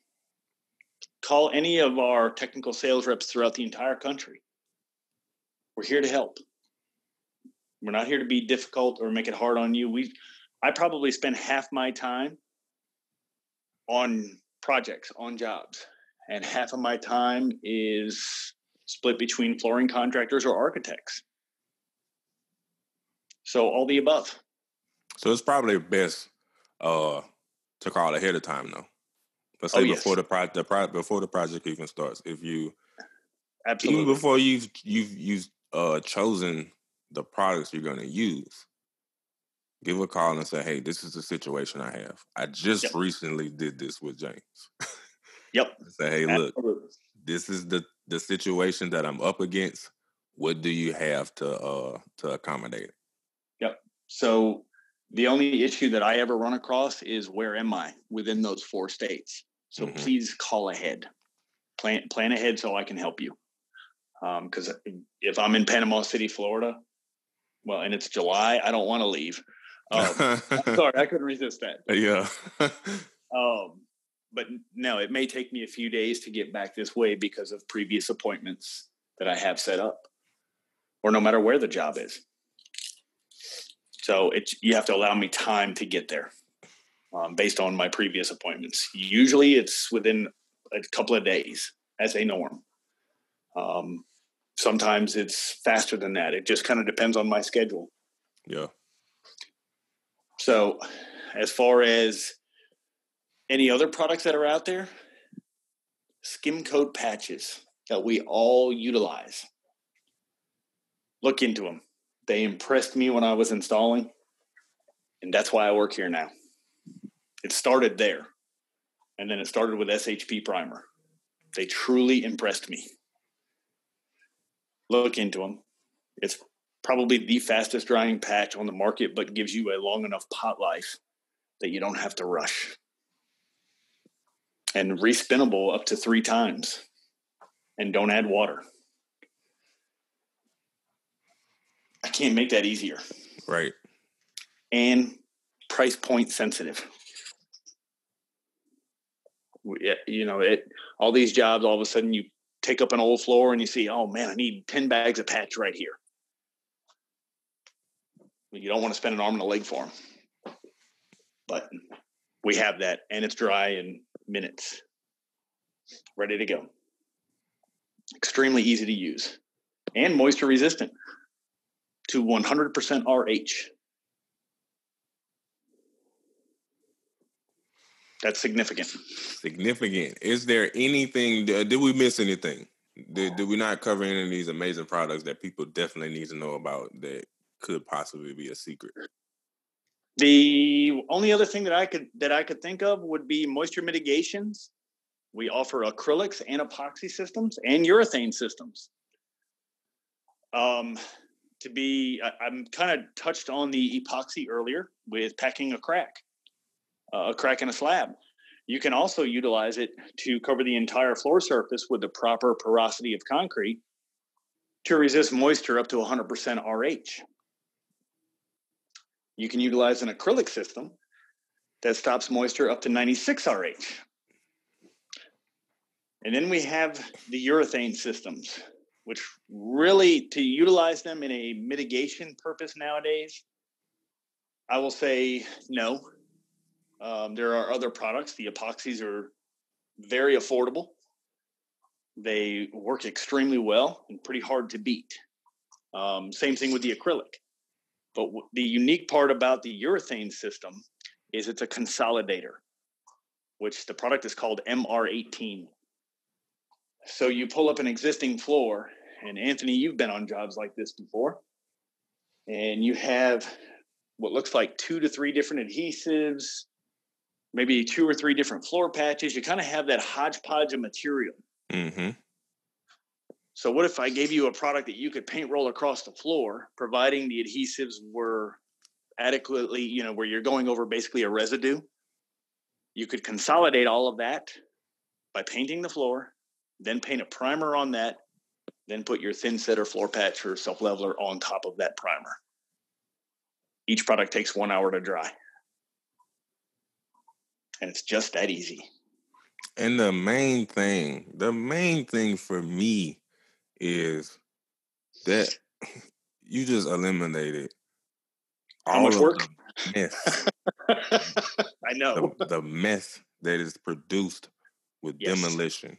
Call any of our technical sales reps throughout the entire country. We're here to help. We're not here to be difficult or make it hard on you. We I probably spend half my time on projects, on jobs, and half of my time is split between flooring contractors or architects. So all the above. So it's probably best uh, to call ahead of time, though. Let's say oh, before yes. the project, the pro- before the project even starts. If you absolutely even before you've you've you've uh, chosen the products you're going to use, give a call and say, "Hey, this is the situation I have. I just yep. recently did this with James." yep. say, "Hey, look, Absolutely. this is the the situation that I'm up against. What do you have to uh to accommodate?" Yep. So the only issue that I ever run across is where am I within those four states? So mm-hmm. please call ahead, plan plan ahead so I can help you. Because um, if I'm in Panama City, Florida, well, and it's July, I don't want to leave. Um, sorry, I couldn't resist that. Yeah. um, but no, it may take me a few days to get back this way because of previous appointments that I have set up, or no matter where the job is. So it's you have to allow me time to get there, um, based on my previous appointments. Usually, it's within a couple of days as a norm. Um, sometimes it's faster than that. It just kind of depends on my schedule. Yeah. So, as far as any other products that are out there, skim coat patches that we all utilize. Look into them. They impressed me when I was installing, and that's why I work here now. It started there, and then it started with SHP Primer. They truly impressed me. Look into them. It's probably the fastest drying patch on the market, but gives you a long enough pot life that you don't have to rush. And respinnable up to three times. And don't add water. I can't make that easier. Right. And price point sensitive. Eh, you know, it all these jobs, all of a sudden you take up an old floor and you see, oh man, I need 10 bags of patch right here. You don't want to spend an arm and a leg for them. But we have that, and it's dry in minutes, ready to go. Extremely easy to use and moisture resistant to 100% RH. That's significant. Significant. Is there anything? Uh, did we miss anything? Did, did we not cover any of these amazing products that people definitely need to know about that could possibly be a secret? The only other thing that I could that I could think of would be moisture mitigations. We offer acrylics and epoxy systems and urethane systems. Um, to be, I, am kind of touched on the epoxy earlier with packing a crack, uh, a crack in a slab. You can also utilize it to cover the entire floor surface with the proper porosity of concrete to resist moisture up to 100% RH. You can utilize an acrylic system that stops moisture up to 96 RH. And then we have the urethane systems which really to utilize them in a mitigation purpose nowadays, I will say no. Um, there are other products. The epoxies are very affordable. They work extremely well and pretty hard to beat. Um, same thing with the acrylic. But w- the unique part about the urethane system is it's a consolidator, which the product is called MR18. So you pull up an existing floor and Anthony, you've been on jobs like this before. And you have what looks like two to three different adhesives, maybe two or three different floor patches. You kind of have that hodgepodge of material. Mm-hmm. So, what if I gave you a product that you could paint roll across the floor, providing the adhesives were adequately, you know, where you're going over basically a residue? You could consolidate all of that by painting the floor, then paint a primer on that, then put your thin set or floor patch or self leveler on top of that primer. Each product takes one hour to dry. And it's just that easy. And the main thing, the main thing for me is that you just eliminated all much work? mess. I know. The, the, mess that is produced with yes. demolition.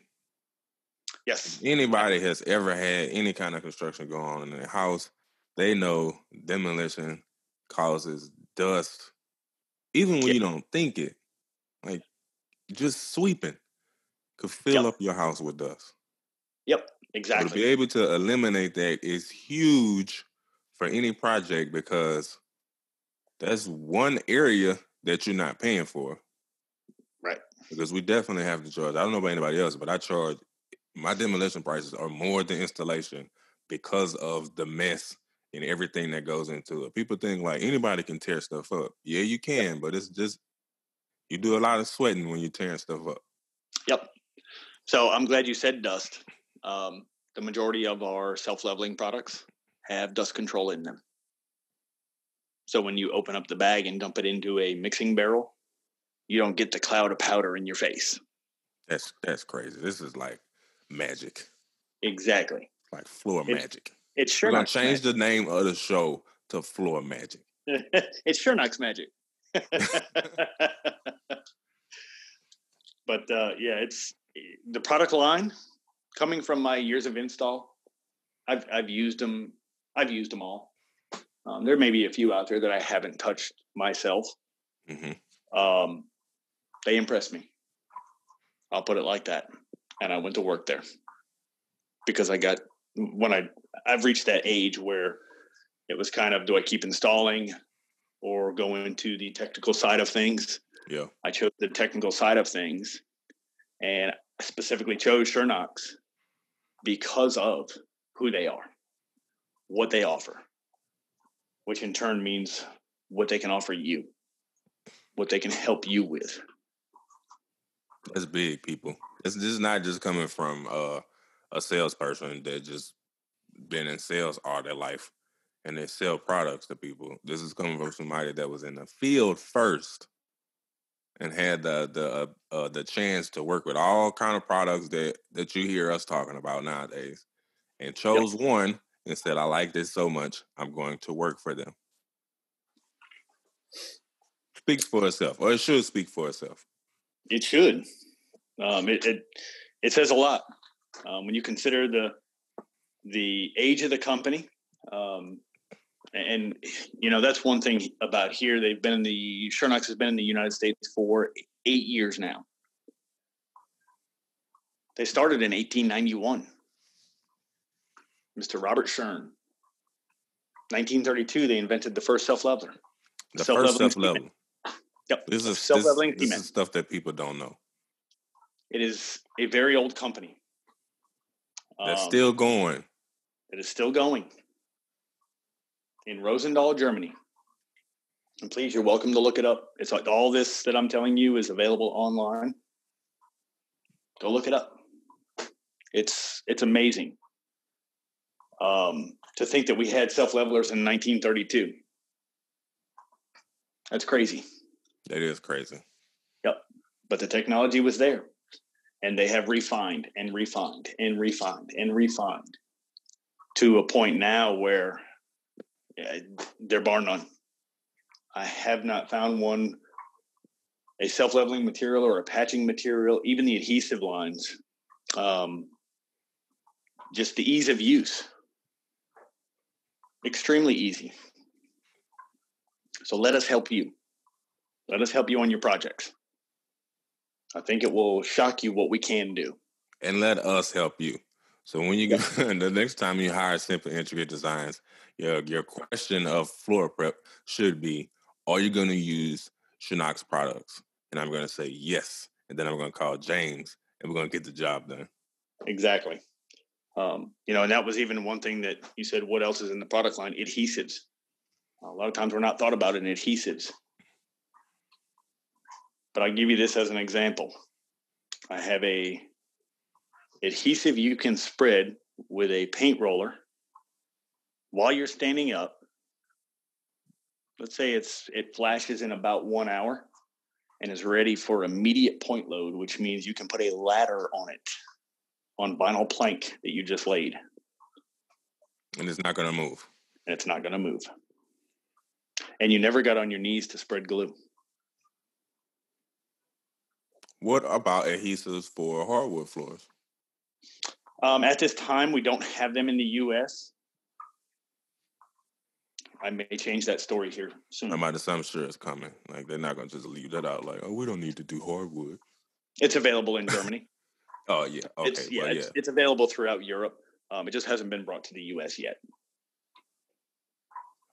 Yes. anybody has ever had any kind of construction going on in their house, they know demolition causes dust, even when you don't think it. Like just sweeping could fill yep. up your house with dust. Yep, exactly. So to be able to eliminate that is huge for any project because that's one area that you're not paying for. Right. Because we definitely have to charge. I don't know about anybody else, but I charge my demolition prices are more than installation because of the mess and everything that goes into it. People think like anybody can tear stuff up. Yeah, you can, but it's just you do a lot of sweating when you're tearing stuff up. Yep. So I'm glad you said dust. Um, the majority of our self-leveling products have dust control in them. So when you open up the bag and dump it into a mixing barrel, you don't get the cloud of powder in your face. That's that's crazy. This is like magic. Exactly. Like floor it, magic. It's sure. We're gonna change magic. the name of the show to Floor Magic. it's Schönox magic. but uh, yeah, it's the product line coming from my years of install. I've I've used them. I've used them all. Um, there may be a few out there that I haven't touched myself. Mm-hmm. Um, they impress me. I'll put it like that and I went to work there because I got when I I've reached that age where it was kind of do I keep installing or go into the technical side of things? Yeah. I chose the technical side of things and I specifically chose Schönox because of who they are, what they offer, which in turn means what they can offer you, what they can help you with. That's big, people. It's this is not just coming from uh, a salesperson that just been in sales all their life and they sell products to people. This is coming from somebody that was in the field first and had the the uh, uh, the chance to work with all kind of products that that you hear us talking about nowadays, and chose yep. one and said, "I like this so much, I'm going to work for them." speaks for itself, or it should speak for itself. It should. Um, it, it, it says a lot um, when you consider the the age of the company. Um, and you know that's one thing about here. They've been in the Schönox has been in the United States for eight years now. They started in 1891. Mr. Robert Schön. 1932, they invented the first self leveler. The first self leveler. Yep. This is self leveling. This, this is stuff that people don't know. It is a very old company. That's um, still going. It is still going in Rosendahl, Germany. And please, you're welcome to look it up. It's like all this that I'm telling you is available online. Go look it up. It's it's amazing. Um, to think that we had self levelers in 1932. That's crazy. That is crazy. Yep. But the technology was there. And they have refined and refined and refined and refined to a point now where they're bar none. I have not found one, a self leveling material or a patching material, even the adhesive lines. Um, just the ease of use extremely easy. So let us help you. Let us help you on your projects. I think it will shock you what we can do. And let us help you. So when you get the next time you hire Simple Intricate Designs, your your question of floor prep should be, are you going to use Schönox products? And I'm going to say yes. And then I'm going to call James and we're going to get the job done. Exactly. Um, you know, and that was even one thing that you said, what else is in the product line? Adhesives. A lot of times we're not thought about in adhesives. But I'll give you this as an example. I have a adhesive you can spread with a paint roller while you're standing up. Let's say it's it flashes in about one hour and is ready for immediate point load, which means you can put a ladder on it on vinyl plank that you just laid. And it's not going to move. And it's not going to move. And you never got on your knees to spread glue. What about adhesives for hardwood floors? Um, at this time, we don't have them in the U.S. I may change that story here soon. I might have some sure it's coming. Like they're not going to just leave that out. Like, oh, we don't need to do hardwood. It's available in Germany. Oh yeah, okay. It's, yeah, well, yeah. It's, it's, available throughout Europe. Um, it just hasn't been brought to the U.S. yet.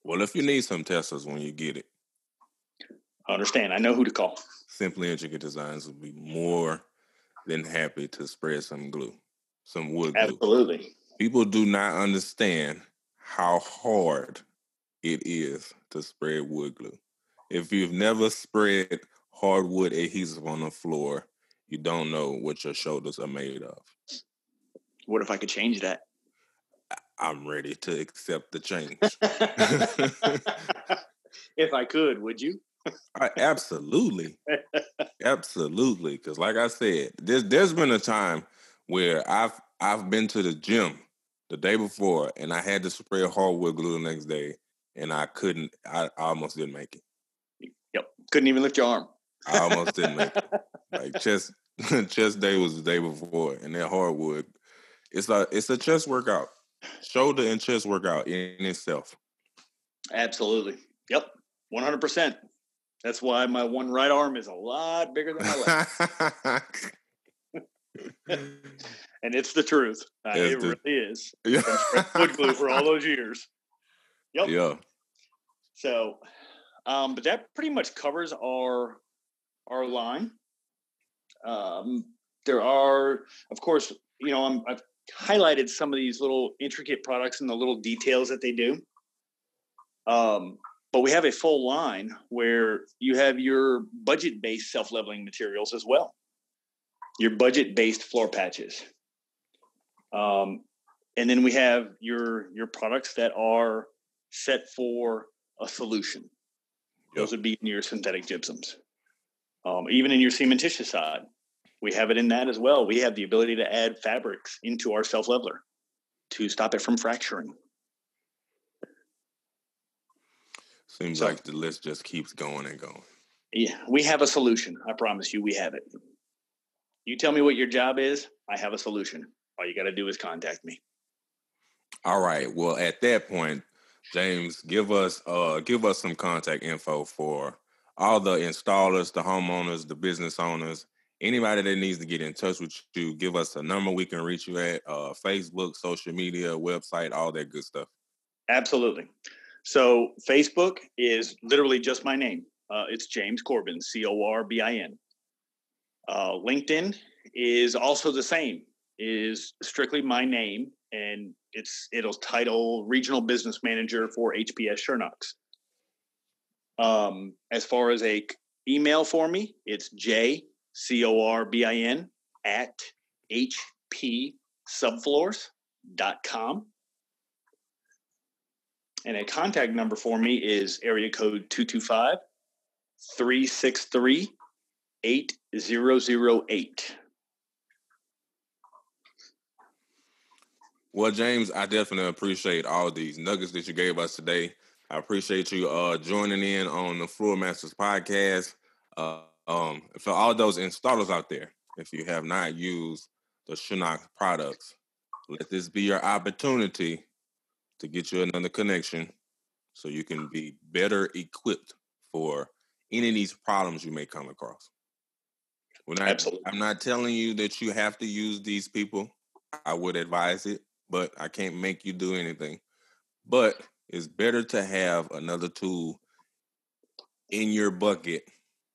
Well, if you need some testers when you get it, I understand. I know who to call. Simply Intricate Designs will be more than happy to spread some glue, some wood glue. Absolutely. People do not understand how hard it is to spread wood glue. If you've never spread hardwood adhesive on the floor, you don't know what your shoulders are made of. What if I could change that? I'm ready to accept the change. if I could, would you? I, absolutely, absolutely. Because, like I said, there's there's been a time where I've I've been to the gym the day before and I had to spray hardwood glue the next day, and I couldn't. I, I almost didn't make it. Yep, couldn't even lift your arm. I almost didn't make it. Like chest chest day was the day before, and that hardwood, it's a it's a chest workout, shoulder and chest workout in itself. Absolutely. Yep. One hundred percent. That's why my one right arm is a lot bigger than my left. and it's the truth. Uh, it the, really is. Yeah. Wood glue for all those years. Yep. Yeah. So, um, but that pretty much covers our our line. Um, there are, of course, you know, i have highlighted some of these little intricate products and the little details that they do. Um, but we have a full line where you have your budget based self leveling materials as well, your budget based floor patches. Um, and then we have your your products that are set for a solution. Yep. Those would be in your synthetic gypsums. Um, even in your cementitious side, we have it in that as well. We have the ability to add fabrics into our self leveler to stop it from fracturing. Seems so, like the list just keeps going and going. Yeah, we have a solution. I promise you, we have it. You tell me what your job is, I have a solution. All you got to do is contact me. All right. Well, at that point, James, give us uh give us some contact info for all the installers, the homeowners, the business owners, anybody that needs to get in touch with you. Give us a number we can reach you at uh, Facebook, social media, website, all that good stuff. Absolutely. So Facebook is literally just my name. Uh, it's James Corbin, C O R B I N. Uh, LinkedIn is also the same. Is strictly my name, and it's it'll title regional business manager for HPS Schönox. Um, as far as a email for me, it's J C O R B I N at hpsubfloors.com. And a contact number for me is area code 225 363 8008. Well, James, I definitely appreciate all these nuggets that you gave us today. I appreciate you uh, joining in on the Floor Masters podcast. Uh, um, for all those installers out there, if you have not used the Schönox products, let this be your opportunity to get you another connection so you can be better equipped for any of these problems you may come across. When I, Absolutely. I'm not telling you that you have to use these people. I would advise it, but I can't make you do anything. But it's better to have another tool in your bucket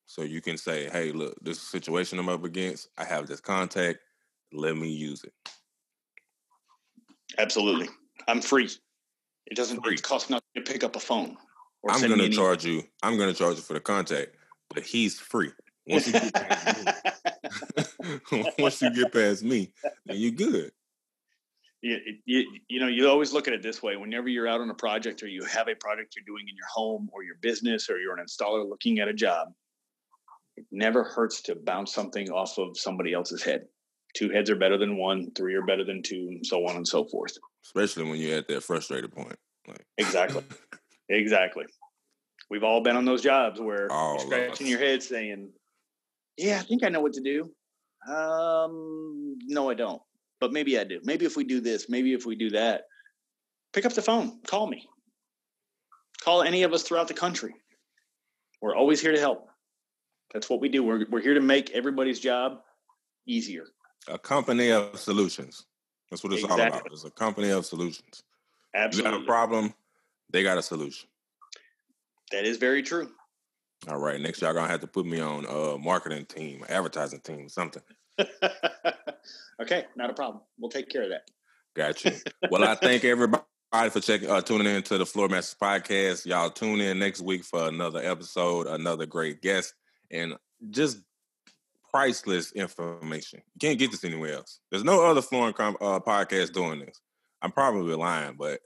so you can say, hey, look, this situation I'm up against, I have this contact, let me use it. Absolutely. I'm free. It doesn't free. cost nothing to pick up a phone. I'm gonna charge you, I'm gonna charge you for the contact, but he's free. Once you get past me, once you get past me, then you're good. You, you, you know you always look at it this way whenever you're out on a project or you have a project you're doing in your home or your business or you're an installer looking at a job it never hurts to bounce something off of somebody else's head. Two heads are better than one three are better than two and so on and so forth. Especially when you're at that frustrated point like. exactly. Exactly. We've all been on those jobs where all you're scratching your head saying yeah i think i know what to do um no i don't but maybe I do. Maybe if we do this, maybe if we do that, pick up the phone, call me. Call any of us throughout the country. We're always here to help. That's what we do. We're, we're here to make everybody's job easier. A company of solutions. That's what it's exactly. all about. It's a company of solutions. Absolutely. You got a problem, they got a solution. That is very true. All right. Next, y'all gonna have to put me on a marketing team, advertising team, something. okay, not a problem. We'll take care of that. Got you. Well, I thank everybody for checking, uh, tuning in to the Floor Masters podcast. Y'all tune in next week for another episode, another great guest, and just priceless information. You can't get this anywhere else. There's no other flooring com- uh, podcast doing this. I'm probably lying, but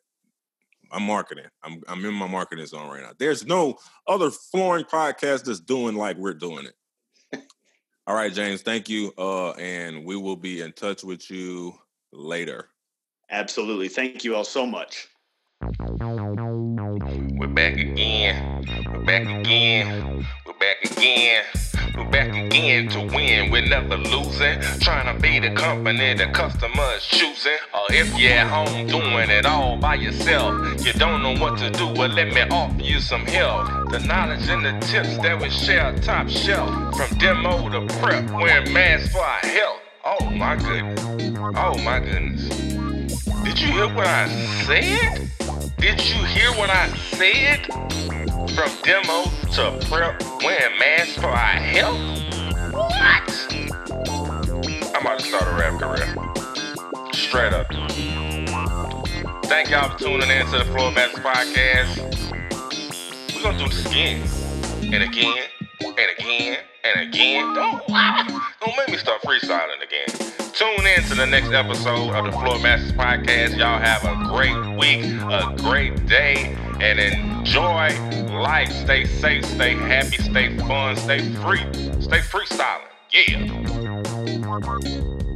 I'm marketing. I'm I'm in my marketing zone right now. There's no other flooring podcast that's doing like we're doing it. All right, James, thank you. Uh, and we will be in touch with you later. Absolutely. Thank you all so much. We're back again. We're back again. We're back again. We're back again to win. We're never losing. Trying to be the company the customer is choosing. Or if you're at home doing it all by yourself, you don't know what to do. Well, let me offer you some help. The knowledge and the tips that we share top shelf. From demo to prep, wearing masks for our health. Oh my goodness. Oh my goodness. Did you hear what I said? Did you hear what I said? From demo to prep, wearing masks for our health? What? I'm about to start a rap career. Straight up. Thank y'all for tuning in to the Floor Masters Podcast. We're gonna do this again and again and again and again. Don't, don't make me start freestyling again. Tune in to the next episode of the Floor Masters Podcast. Y'all have a great week, a great day, and enjoy life. Stay safe, stay happy, stay fun, stay free, stay freestyling. Yeah.